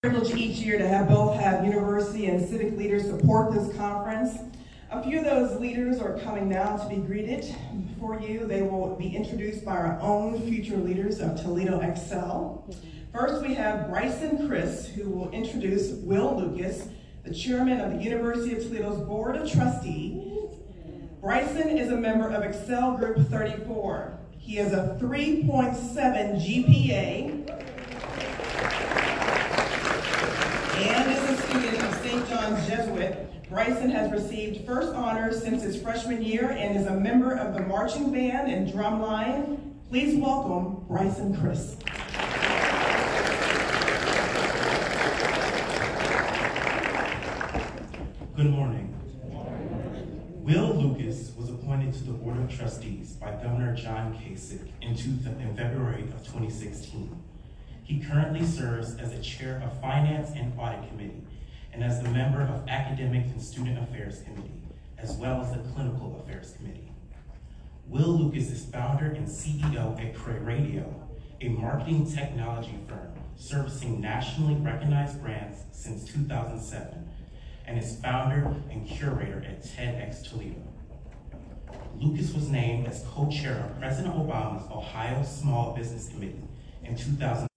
privilege each year to have both have university and civic leaders support this conference. A few of those leaders are coming now to be greeted for you. They will be introduced by our own future leaders of Toledo Excel. First, we have Bryson Chris, who will introduce Will Lucas, the chairman of the University of Toledo's Board of Trustees. Bryson is a member of Excel Group 34. He has a 3.7 GPA and is a student of St. John's Jesuit. Bryson has received first honors since his freshman year and is a member of the marching band and drumline. Please welcome Bryson Chris. Good morning. Will Lucas was appointed to the Board of Trustees by Governor John Kasich in, in February of 2016. He currently serves as a chair of Finance and Audit Committee and as the member of Academic and Student Affairs Committee, as well as the Clinical Affairs Committee. Will Lucas is founder and CEO at Creatio, a marketing technology firm servicing nationally recognized brands since 2007, and is founder and curator at TEDx Toledo. Lucas was named as co-chair of President Obama's Ohio Small Business Committee in 2000.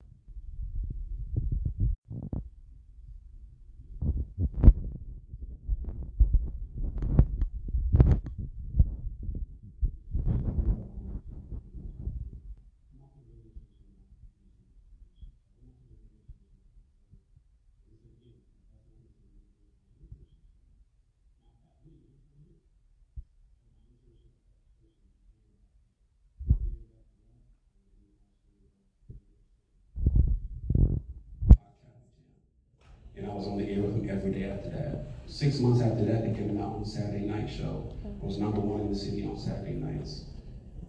Six months after that, they came out on Saturday Night Show. It was number one in the city on Saturday nights.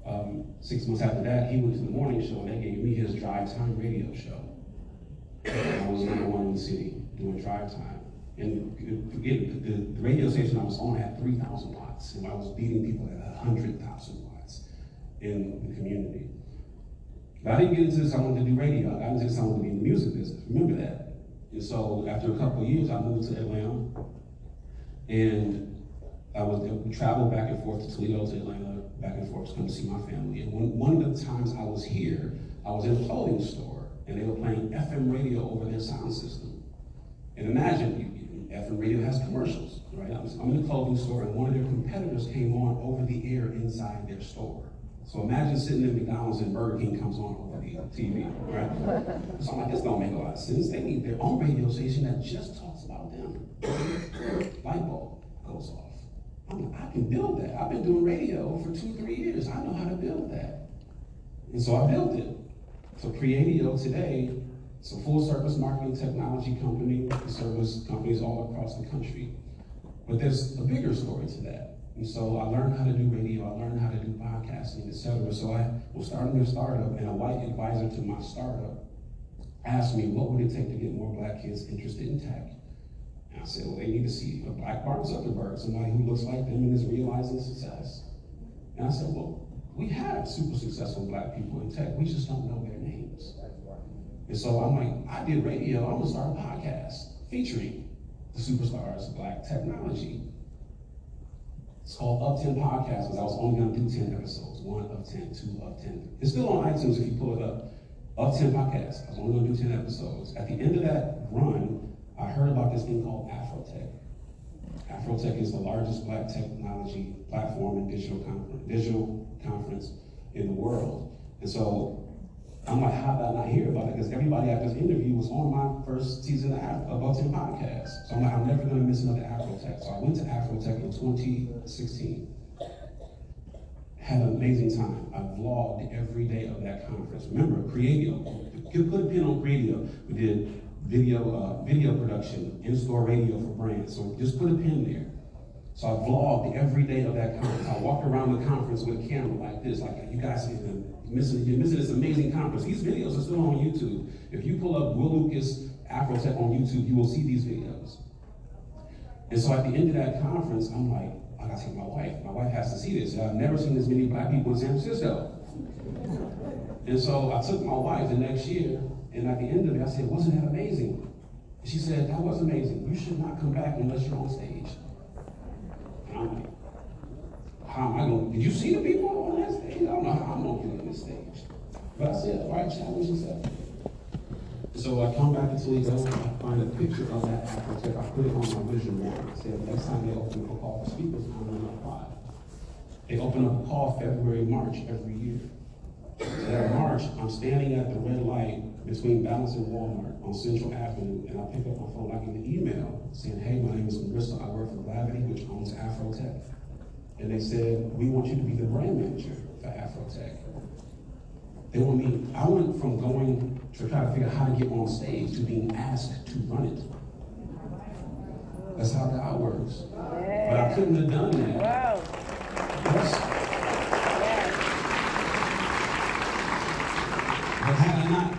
Um, six months after that, he went to the morning show and they gave me his drive time radio show. I was number one in the city doing drive time. And forget the, the, radio station I was on had 3,000 watts, and I was beating people at 100,000 watts in the community. But I didn't get into this, I wanted to do radio. I got into this, I wanted to be in the music business. Remember that. And so after a couple of years, I moved to Atlanta. And I was we traveled back and forth to Toledo to Atlanta, back and forth to come to see my family. And one, one of the times I was here, I was in a clothing store and they were playing FM radio over their sound system. And imagine, FM radio has commercials, right? I'm in a clothing store and one of their competitors came on over the air inside their store. So imagine sitting in McDonald's and Burger King comes on over the TV, right? so I'm like, this don't make a lot of sense. They need their own radio station that just talks about them. Light bulb goes off. I'm like, I can build that. I've been doing radio for two, three years. I know how to build that. And so I built it. So Creatio today, it's a full service marketing technology company service companies all across the country. But there's a bigger story to that. And so I learned how to do radio, I learned how to do podcasting, etc. So I was starting a startup, and a white advisor to my startup asked me, what would it take to get more black kids interested in tech? And I said, well, they need to see a black Mark Zuckerberg, somebody who looks like them and is realizing success. And I said, well, we have super successful black people in tech, we just don't know their names. And so I'm like, I did radio, I'm gonna start a podcast featuring the superstars of black technology. It's called Up 10 Podcast because I was only going to do 10 episodes. One of 10, two of 10. It's still on iTunes if you pull it up. Up 10 Podcast. I was only going to do 10 episodes. At the end of that run, I heard about this thing called Afrotech. Afrotech is the largest black technology platform and digital, conference, digital conference in the world. And so I'm like, how did I not hear about it? Because everybody at this interview was on my first season of 10 podcast. So I'm like, I'm never going to miss another Afrotech. So I went to Afrotech in 2016. Had an amazing time. I vlogged every day of that conference. Remember, Creatio. Put a pin on Creatio. We did video, uh, video production, in-store radio for brands. So just put a pin there. So I vlogged every day of that conference. I walked around the conference with a camera like this, like you guys see missing, you're missing this amazing conference. These videos are still on YouTube. If you pull up Will Lucas Afrotech on YouTube, you will see these videos. And so at the end of that conference, I'm like, I gotta take my wife. My wife has to see this. I've never seen this many black people in San Francisco. And so I took my wife the next year, and at the end of it, I said, wasn't that amazing? She said, that was amazing. You should not come back unless you're on stage. I'm how am I going, did you see the people on that stage? I don't know how I'm going to get on this stage. But I said, all right, challenge yourself. So I come back to Toledo, I find a picture of that Afrotech, I put it on my vision board. I said, next time they open up a call for speakers, I'm gonna apply. They open up a call February, March every year. So that March, I'm standing at the red light between Balance and Walmart on Central Avenue, and I pick up my phone, I get an email saying, hey, my name is Marissa, I work for Blavity, which owns Afrotech. And they said, we want you to be the brand manager for Afrotech. They want me, I went from going to try to figure out how to get on stage to being asked to run it. That's how God works. But I couldn't have done that. Wow. But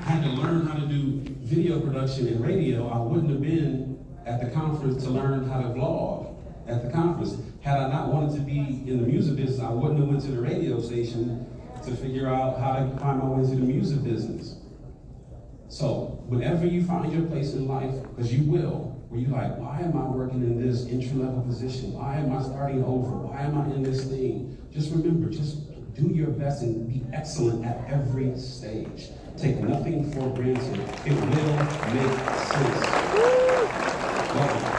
had to learn how to do video production and radio, I wouldn't have been at the conference to learn how to vlog at the conference. Had I not wanted to be in the music business, I wouldn't have went to the radio station to figure out how to find my way into the music business. So whenever you find your place in life, because you will, where you're like, why am I working in this entry-level position? Why am I starting over? Why am I in this thing? Just remember, just do your best and be excellent at every stage. Take nothing for granted. It will make sense. Love you.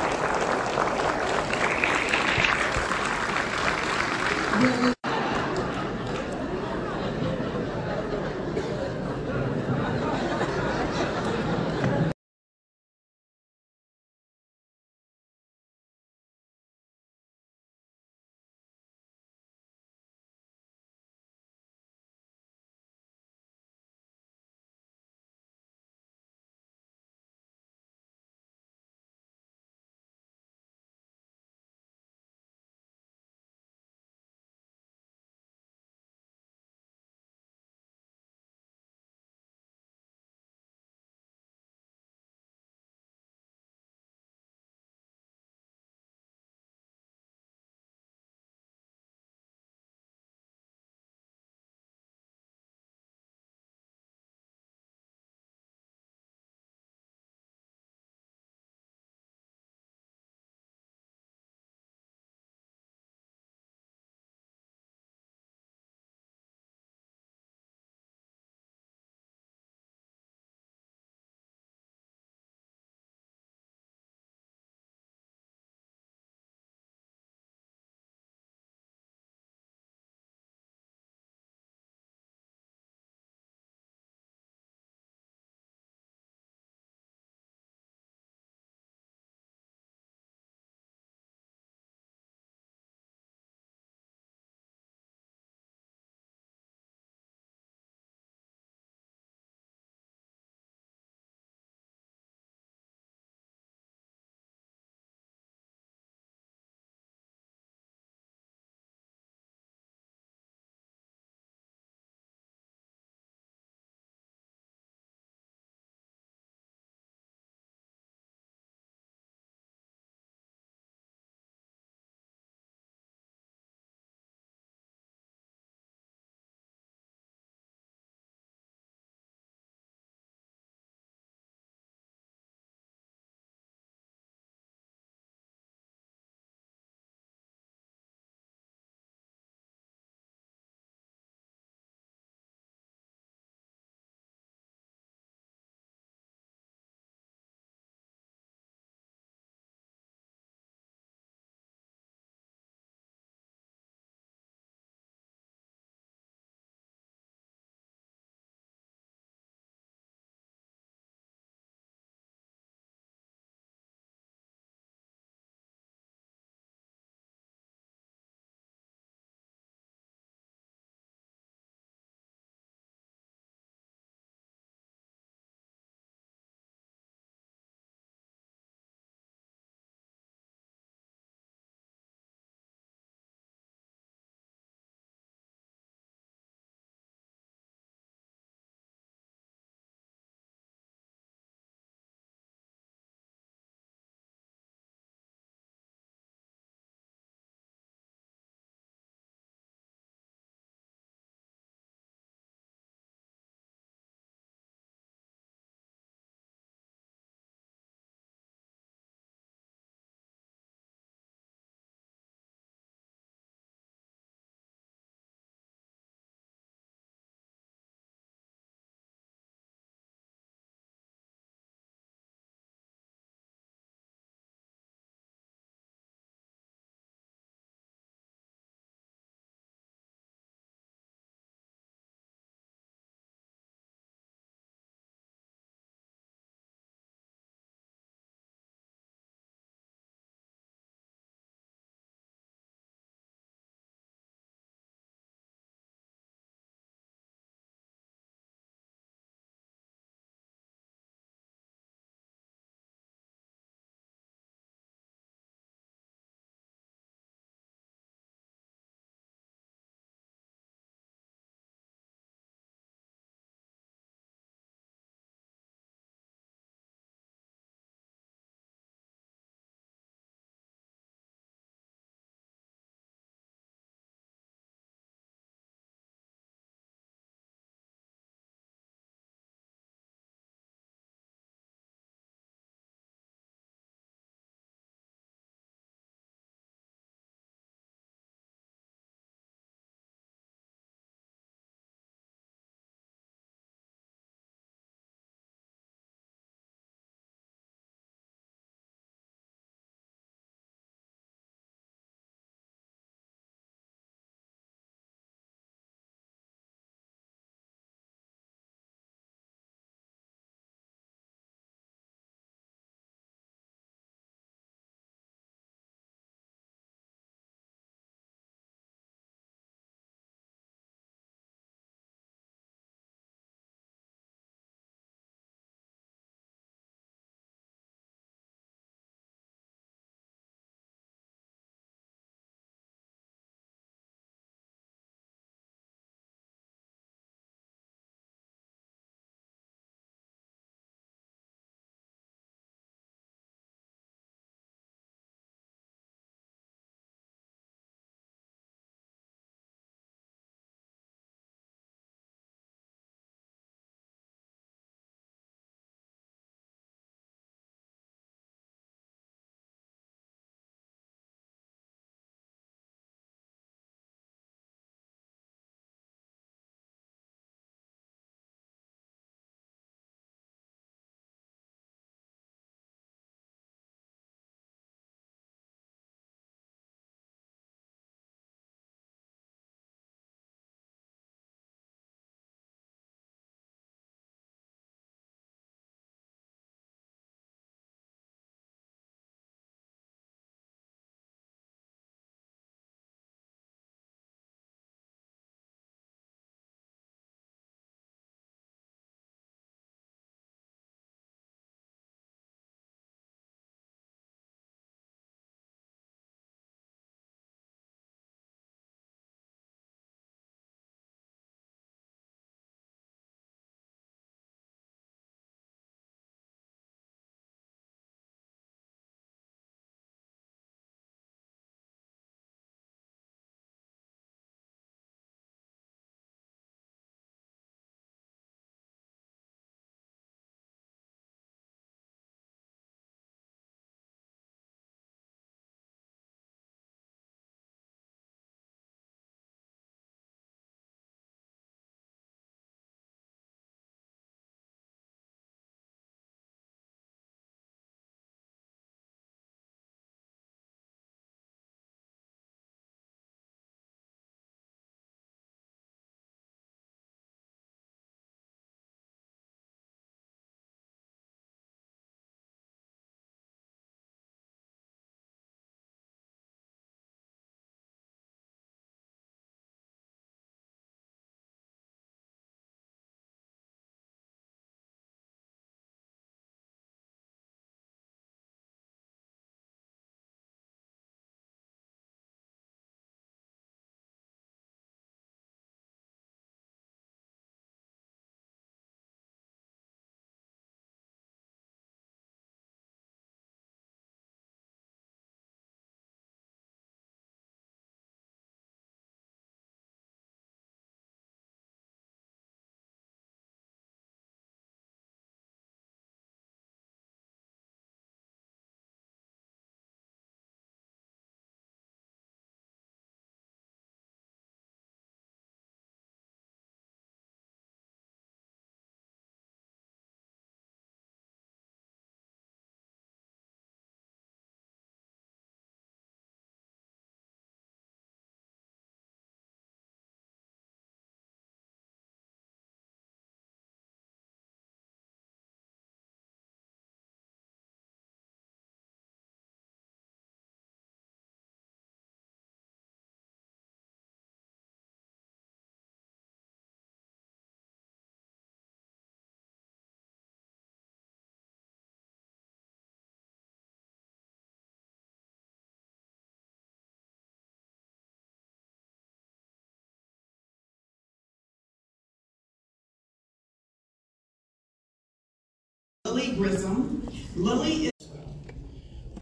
Lily Grissom. Lily is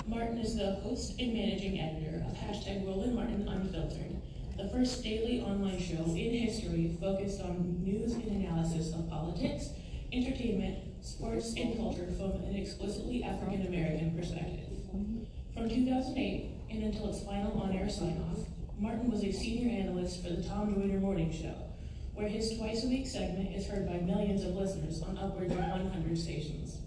Martin is the host and managing editor of hashtag Roland Martin Unfiltered, the first daily online show in history focused on news and analysis of politics, entertainment, sports, and culture from an explicitly African American perspective. From 2008 and until its final on air sign off, Martin was a senior analyst for the Tom Joyner Morning Show, where his twice a week segment is heard by millions of listeners on upwards of 100 stations.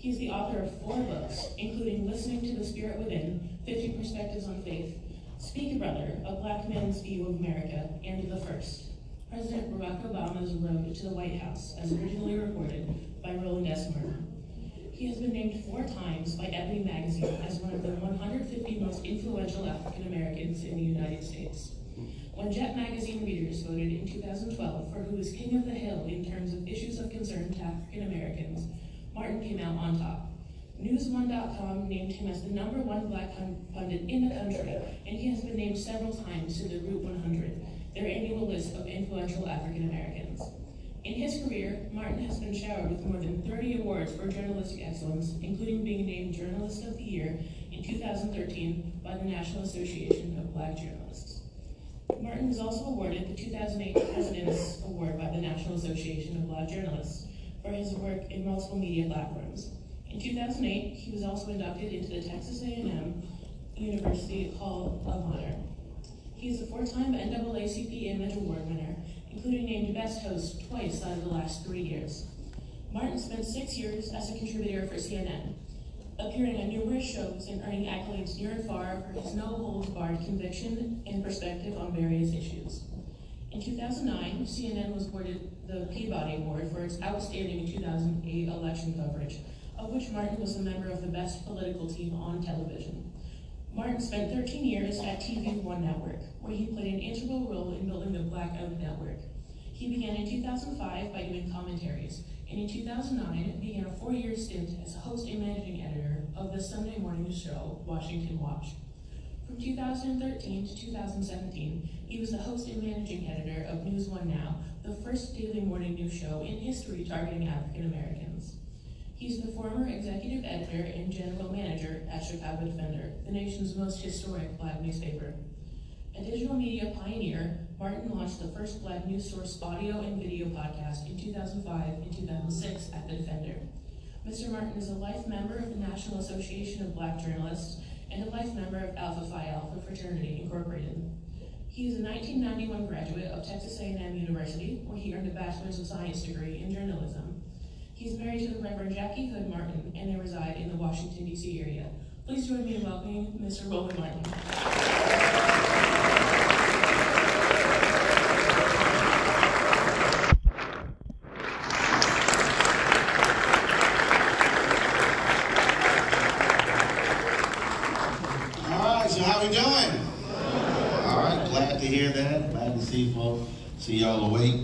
He's the author of four books, including Listening to the Spirit Within, 50 Perspectives on Faith, Speak Brother, A Black Man's View of America, and The First, President Barack Obama's Road to the White House, as originally reported by Roland. Martin. He has been named four times by Ebony Magazine as one of the 150 most influential African Americans in the United States. When Jet Magazine readers voted in 2012 for who is king of the hill in terms of issues of concern to African Americans, Martin came out on top. News1.com named him as the number one black pundit in the country, and he has been named several times to the Root 100, their annual list of influential African Americans. In his career, Martin has been showered with more than 30 awards for journalistic excellence, including being named Journalist of the Year in 2013 by the National Association of Black Journalists. Martin was also awarded the 2008 President's Award by the National Association of Black Journalists for his work in multiple media platforms. In 2008, he was also inducted into the Texas A&M University Hall of Honor. He is a four-time NAACP Image Award winner, including named Best Host twice out of the last three years. Martin spent six years as a contributor for CNN, appearing on numerous shows and earning accolades near and far for his no-holds-barred conviction and perspective on various issues. In 2009, CNN was awarded the Peabody Award for its outstanding 2008 election coverage, of which Martin was a member of the best political team on television. Martin spent 13 years at TV One Network, where he played an integral role in building the Black-owned network. He began in 2005 by doing commentaries, and in 2009 began a four-year stint as host and managing editor of the Sunday morning show Washington Watch. From 2013 to 2017, he was the host and managing editor of News One Now, the first daily morning news show in history targeting African Americans. He's the former executive editor and general manager at Chicago Defender, the nation's most historic black newspaper. A digital media pioneer, Martin launched the first black news source audio and video podcast in 2005 and 2006 at The Defender. Mr. Martin is a life member of the National Association of Black Journalists and a life member of Alpha Phi Alpha Fraternity Incorporated. He is a 1991 graduate of Texas A&M University, where he earned a Bachelor's of Science degree in journalism. He's married to the Reverend Jacquie Hood Martin, and they reside in the Washington, D.C. area. Please join me in welcoming Mr. Roland Martin. All right, so how we doing? All right, glad to hear that. Glad to see folks, see y'all awake.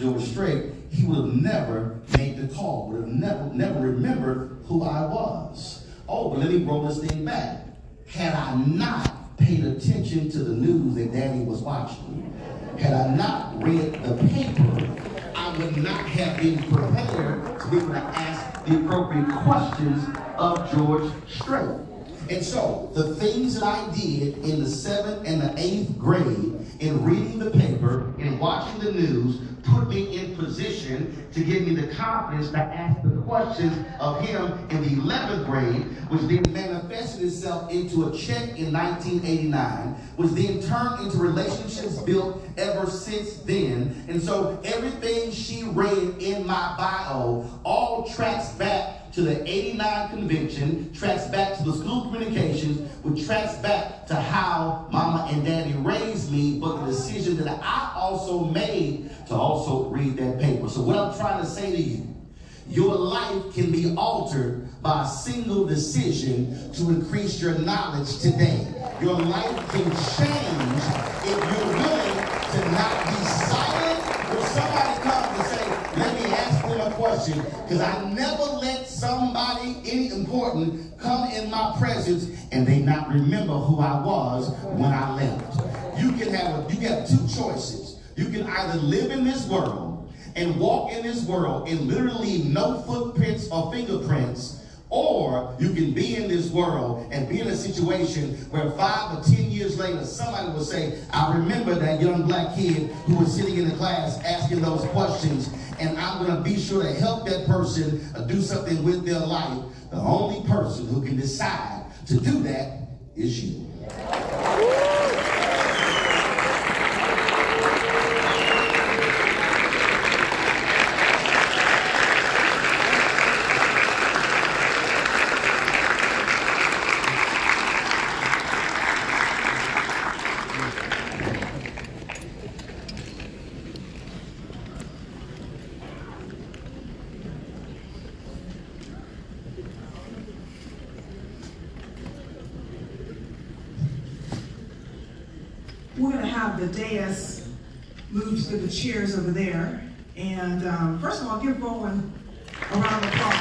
George Strait, he would have never made the call, would have never, never remembered who I was. Oh, but let me roll this thing back. Had I not paid attention to the news that Daddy was watching, had I not read the paper, I would not have been prepared to be able to ask the appropriate questions of George Strait. And so, the things that I did in the seventh and the eighth grade, in reading the paper, in watching the news, put me in position to give me the confidence to ask the questions of him in the 11th grade, which then manifested itself into a check in 1989, which then turned into relationships built ever since then. And so everything she read in my bio all tracks back to the 89 convention, tracks back to the school communications, which tracks back to how mama and daddy raised me, but the decision that I also made to also read that paper. So what I'm trying to say to you, your life can be altered by a single decision to increase your knowledge today. Your life can change if you're willing to not be silent when somebody comes and say, let me ask them a question. Because I never let somebody any important come in my presence and they not remember who I was when I left. You can have you have two choices. You can either live in this world and walk in this world and literally no footprints or fingerprints or you can be in this world and be in a situation where five or ten years later, somebody will say, I remember that young black kid who was sitting in the class asking those questions, and I'm going to be sure to help that person do something with their life. The only person who can decide to do that is you. We're going to have the dais moved to the chairs over there. And um, first of all, give Roland a round of applause.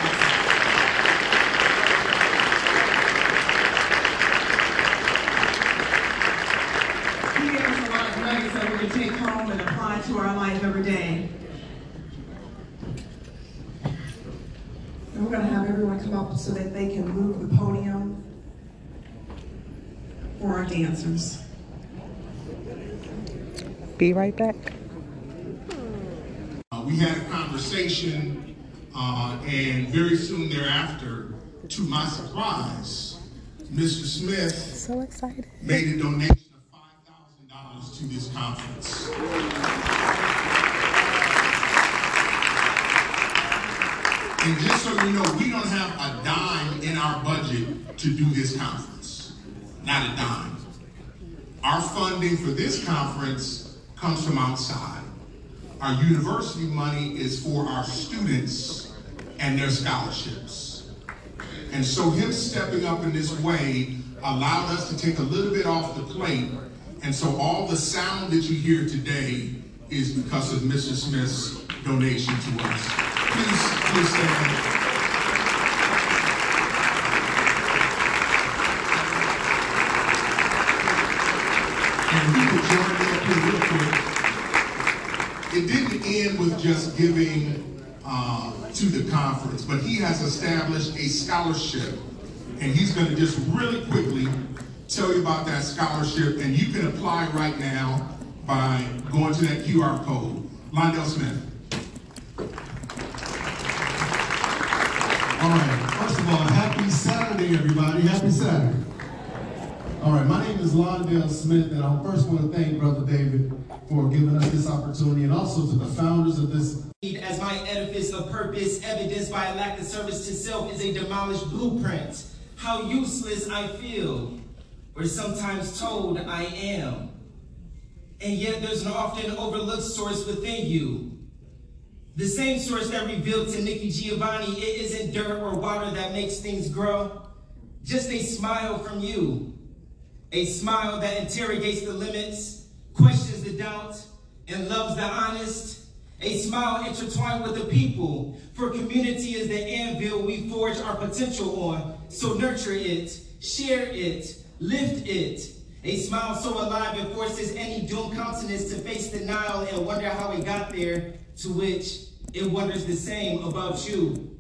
He gave us a lot of nuggets that we can take home and apply to our life every day. And we're going to have everyone come up so that they can move the podium for our dancers. Be right back. We had a conversation, uh, and very soon thereafter, to my surprise, Mr. Smith So excited. made a donation of $5,000 to this conference. And just so you know, we don't have a dime in our budget to do this conference. Not a dime. Our funding for this conference comes from outside. Our university money is for our students and their scholarships. And so him stepping up in this way allowed us to take a little bit off the plate. And so all the sound that you hear today is because of Mr. Smith's donation to us. Please, please stand. And he could join It didn't end with just giving uh, to the conference, but he has established a scholarship. And he's going to just really quickly tell you about that scholarship. And you can apply right now by going to that QR code. Londell Smith. All right, first of all, happy Saturday, everybody. Happy Saturday. All right, my name is Londell Smith, and I first want to thank Brother David for giving us this opportunity and also to the founders of this as my edifice of purpose, evidenced by a lack of service to self, is a demolished blueprint. How useless I feel, or sometimes told I am. And yet there's an often overlooked source within you. The same source that revealed to Nikki Giovanni it isn't dirt or water that makes things grow, just a smile from you. A smile that interrogates the limits, questions the doubt, and loves the honest. A smile intertwined with the people. For community is the anvil we forge our potential on. So nurture it, share it, lift it. A smile so alive it forces any doomed countenance to face denial and wonder how it got there, to which it wonders the same about you.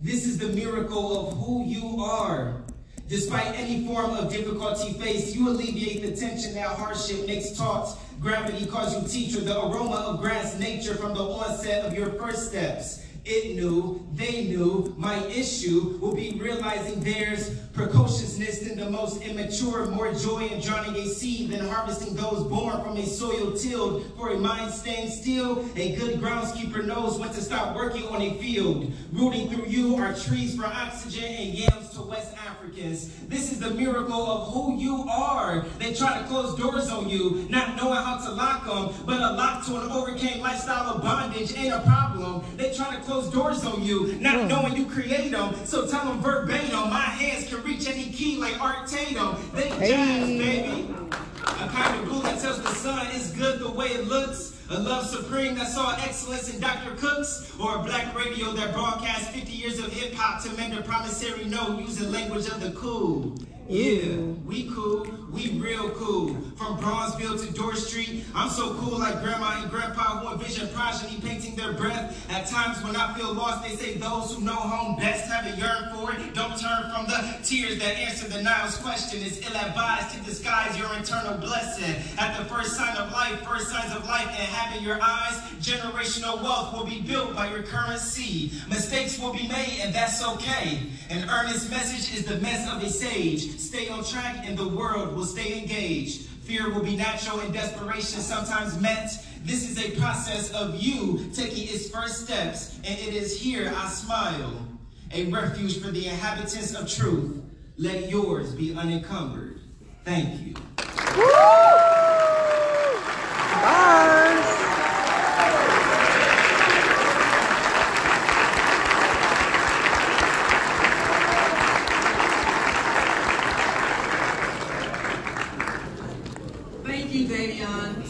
This is the miracle of who you are. Despite any form of difficulty faced, you alleviate the tension that hardship makes taught. Gravity calls you teacher, the aroma of grass nature from the onset of your first steps. It knew, they knew, my issue will be realizing theirs. Precociousness in the most immature, more joy in drowning a seed than harvesting those born from a soil tilled for a mind staying still. A good groundskeeper knows when to stop working on a field. Rooting through you are trees for oxygen and yams to West Africans. This is the miracle of who you are. They try to close doors on you, not knowing how to lock them, but a lock to an overcame lifestyle of bondage ain't a problem. They try to close doors on you, not hmm. knowing you create them. So tell them verbatim, my hands can reach any key like Art Tatum. They jazz, baby. A kind of blue that tells the sun it's good the way it looks. A love supreme that saw excellence in Dr. Cooks, or a black radio that broadcast 50 years of hip hop to mend a promissory note using language of the cool. Yeah, we cool, we real cool. From Bronzeville to Dorr Street, I'm so cool like grandma and grandpa who envision progeny painting their breath. At times when I feel lost, they say those who know home best have a yearn for it. Don't turn from the tears that answer the Nile's question. It's ill-advised to disguise your internal blessing. At the first sign of life, first signs of life, and having your eyes, generational wealth will be built by your current seed. Mistakes will be made, and that's okay. An earnest message is the mess of a sage. Stay on track, and the world will stay engaged. Fear will be natural and desperation sometimes met. This is a process of you taking its first steps, and it is here I smile. A refuge for the inhabitants of truth. Let yours be unencumbered. Thank you. Thank you, Davion.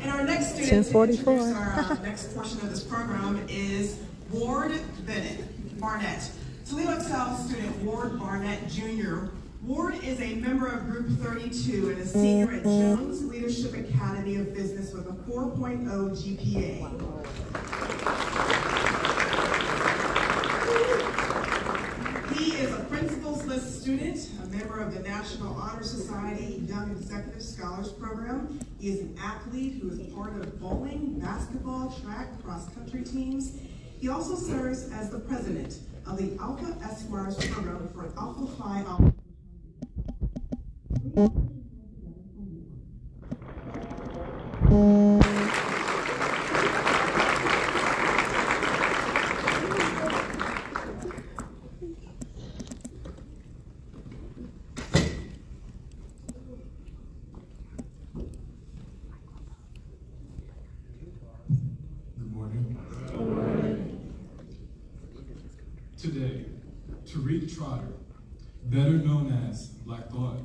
And our next student to 1044. introduce our uh, next portion of this program is Ward Bennett Barnett. Toledo Excel student Ward Barnett Jr. Ward is a member of Group 32 and a senior at Jones Leadership Academy of Business with a 4.0 GPA. He is a principals list student, a member of the National Honor Society Young Executive Scholars Program. He is an athlete who is part of bowling, basketball, track, cross-country teams. He also serves as the president of the Alpha Esquires program for Alpha Phi Alpha. Better known as Black Thought,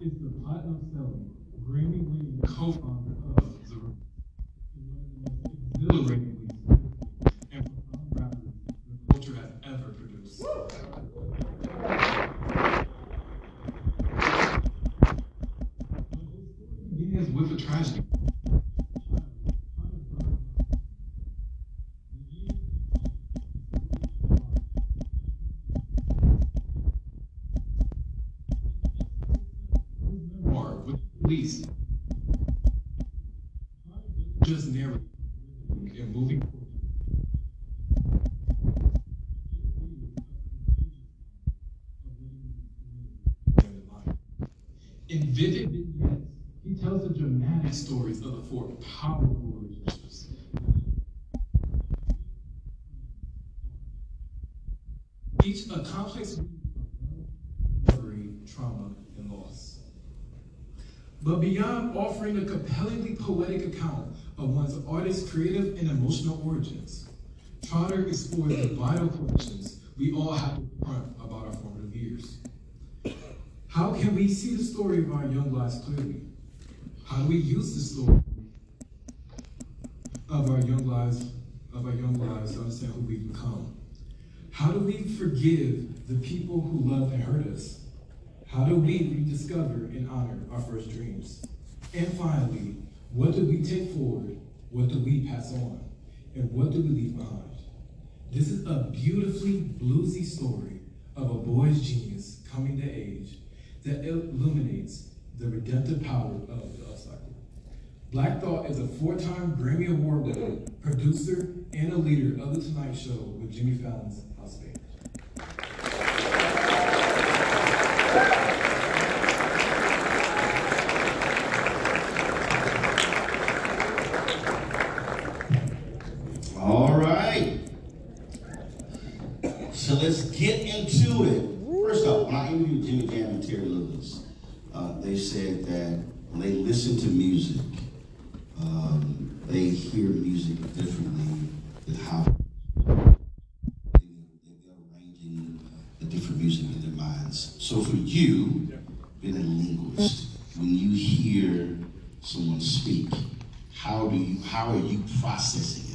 is the platinum selling, Grammy winning co-founder of The Roots, and one of the most exhilaratingly and profound rappers the culture has ever produced. Begins with a tragedy. memoir with police. Just narrative and moving forward. In vivid vignettes, he tells dramatic stories of the four powerful relationships. Each a complex memory, trauma, and loss. But beyond offering a compellingly poetic account of one's artist's creative and emotional origins, Trotter explores the vital questions we all have to confront about our formative years. How can we see the story of our young lives clearly? How do we use the story of our young lives, of our young lives to understand who we've become? How do we forgive the people who love and hurt us? How do we rediscover and honor our first dreams? And finally, what do we take forward? What do we pass on? And what do we leave behind? This is a beautifully bluesy story of a boy's genius coming to age that illuminates the redemptive power of. Black Thought is a four-time Grammy Award winner, producer, and a leader of The Tonight Show with Jimmy Fallon's House Band. All right. So let's get into it. First off, when I interviewed Jimmy Jam and Terry Lewis, uh, they said that when they listen to music, um, they hear music differently than how they, they're arranging uh, the different music in their minds. So for you, being a linguist, when you hear someone speak, how do you how are you processing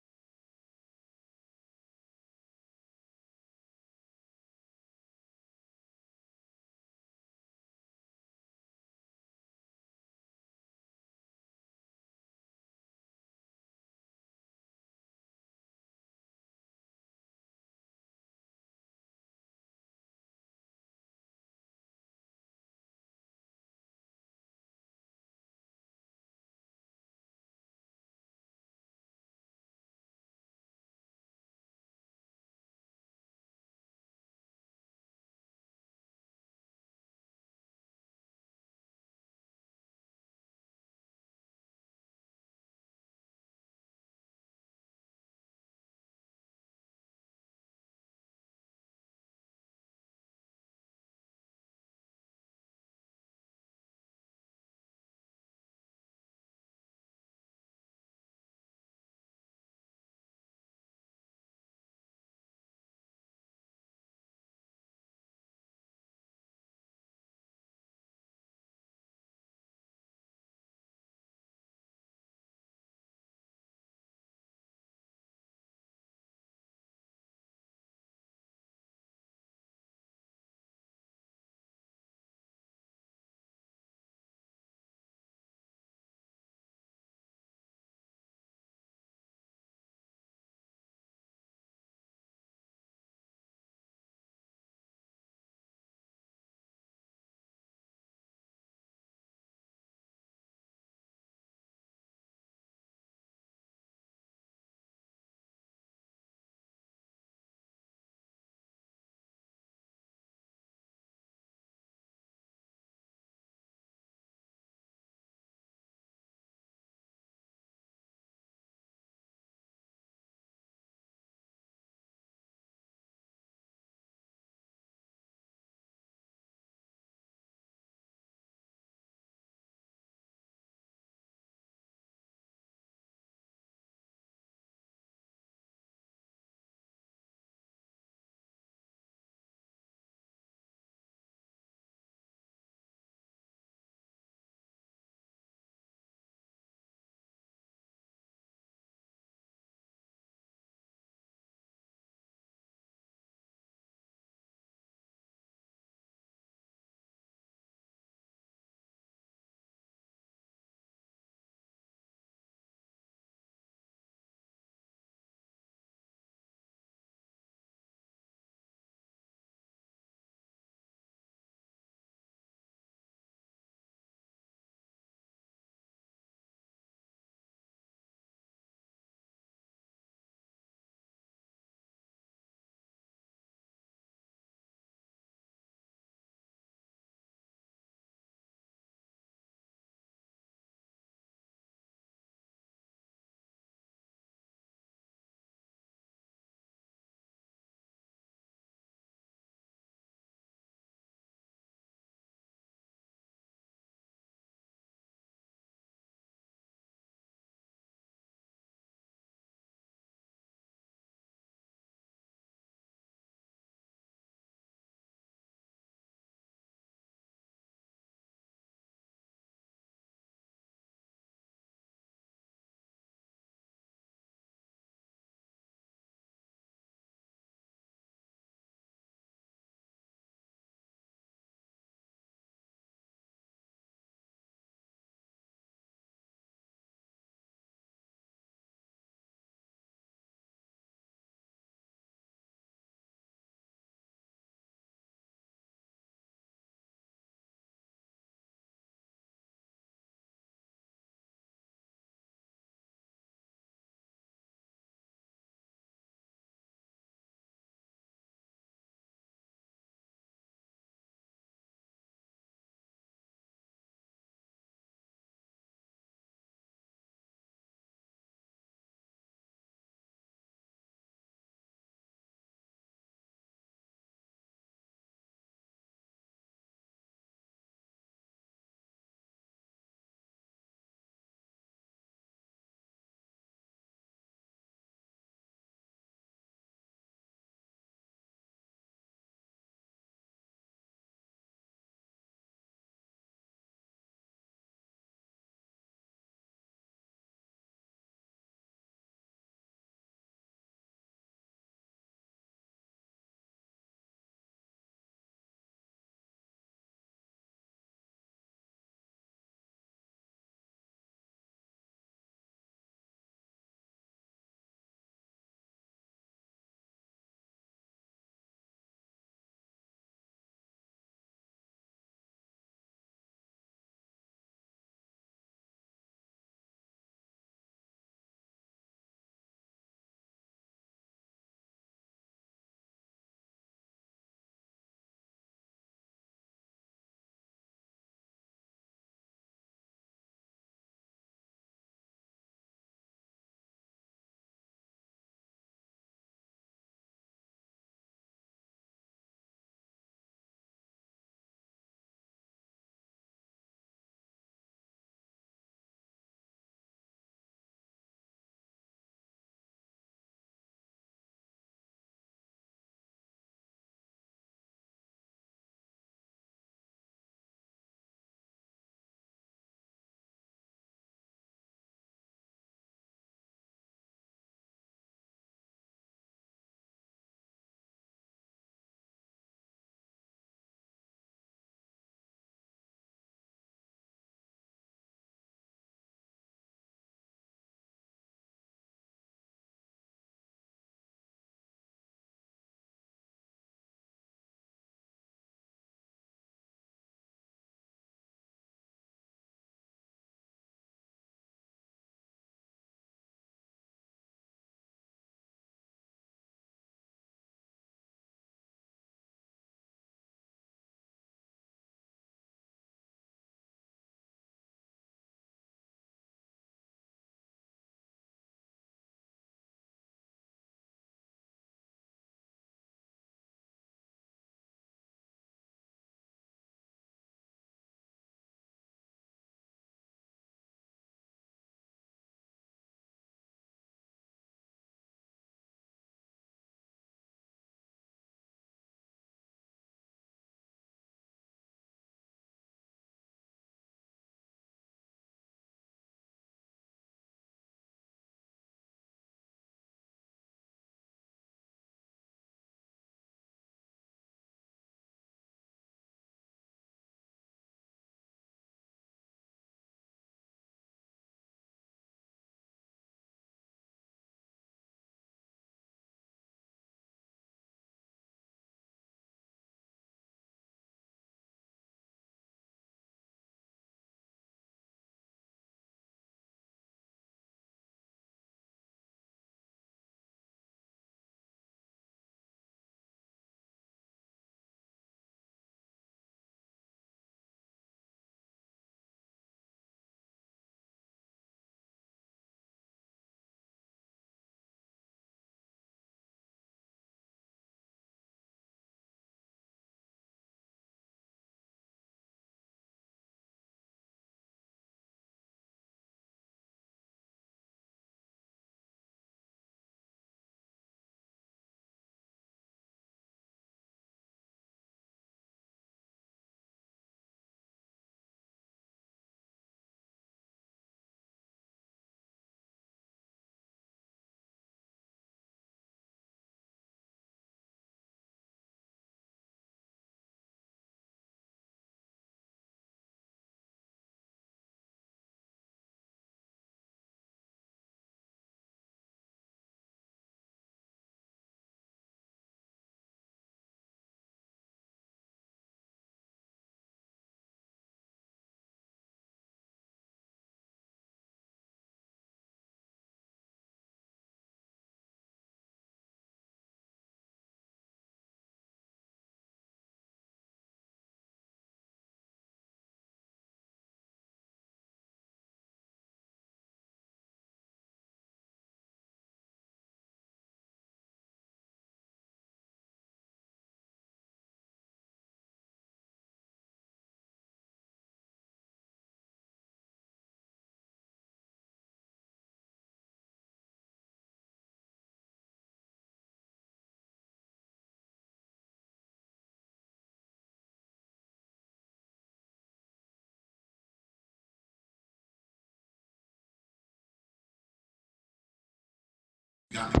to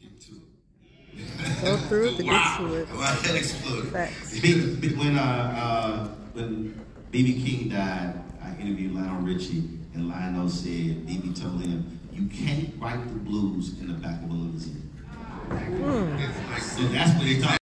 get to it. Go through it to get to it. Well, that exploded. Facts. B- B- when uh, uh, when BB King died, I interviewed Lionel Richie, and Lionel said BB told him, "You can't write the blues in the back of a limousine." So that's what he thought.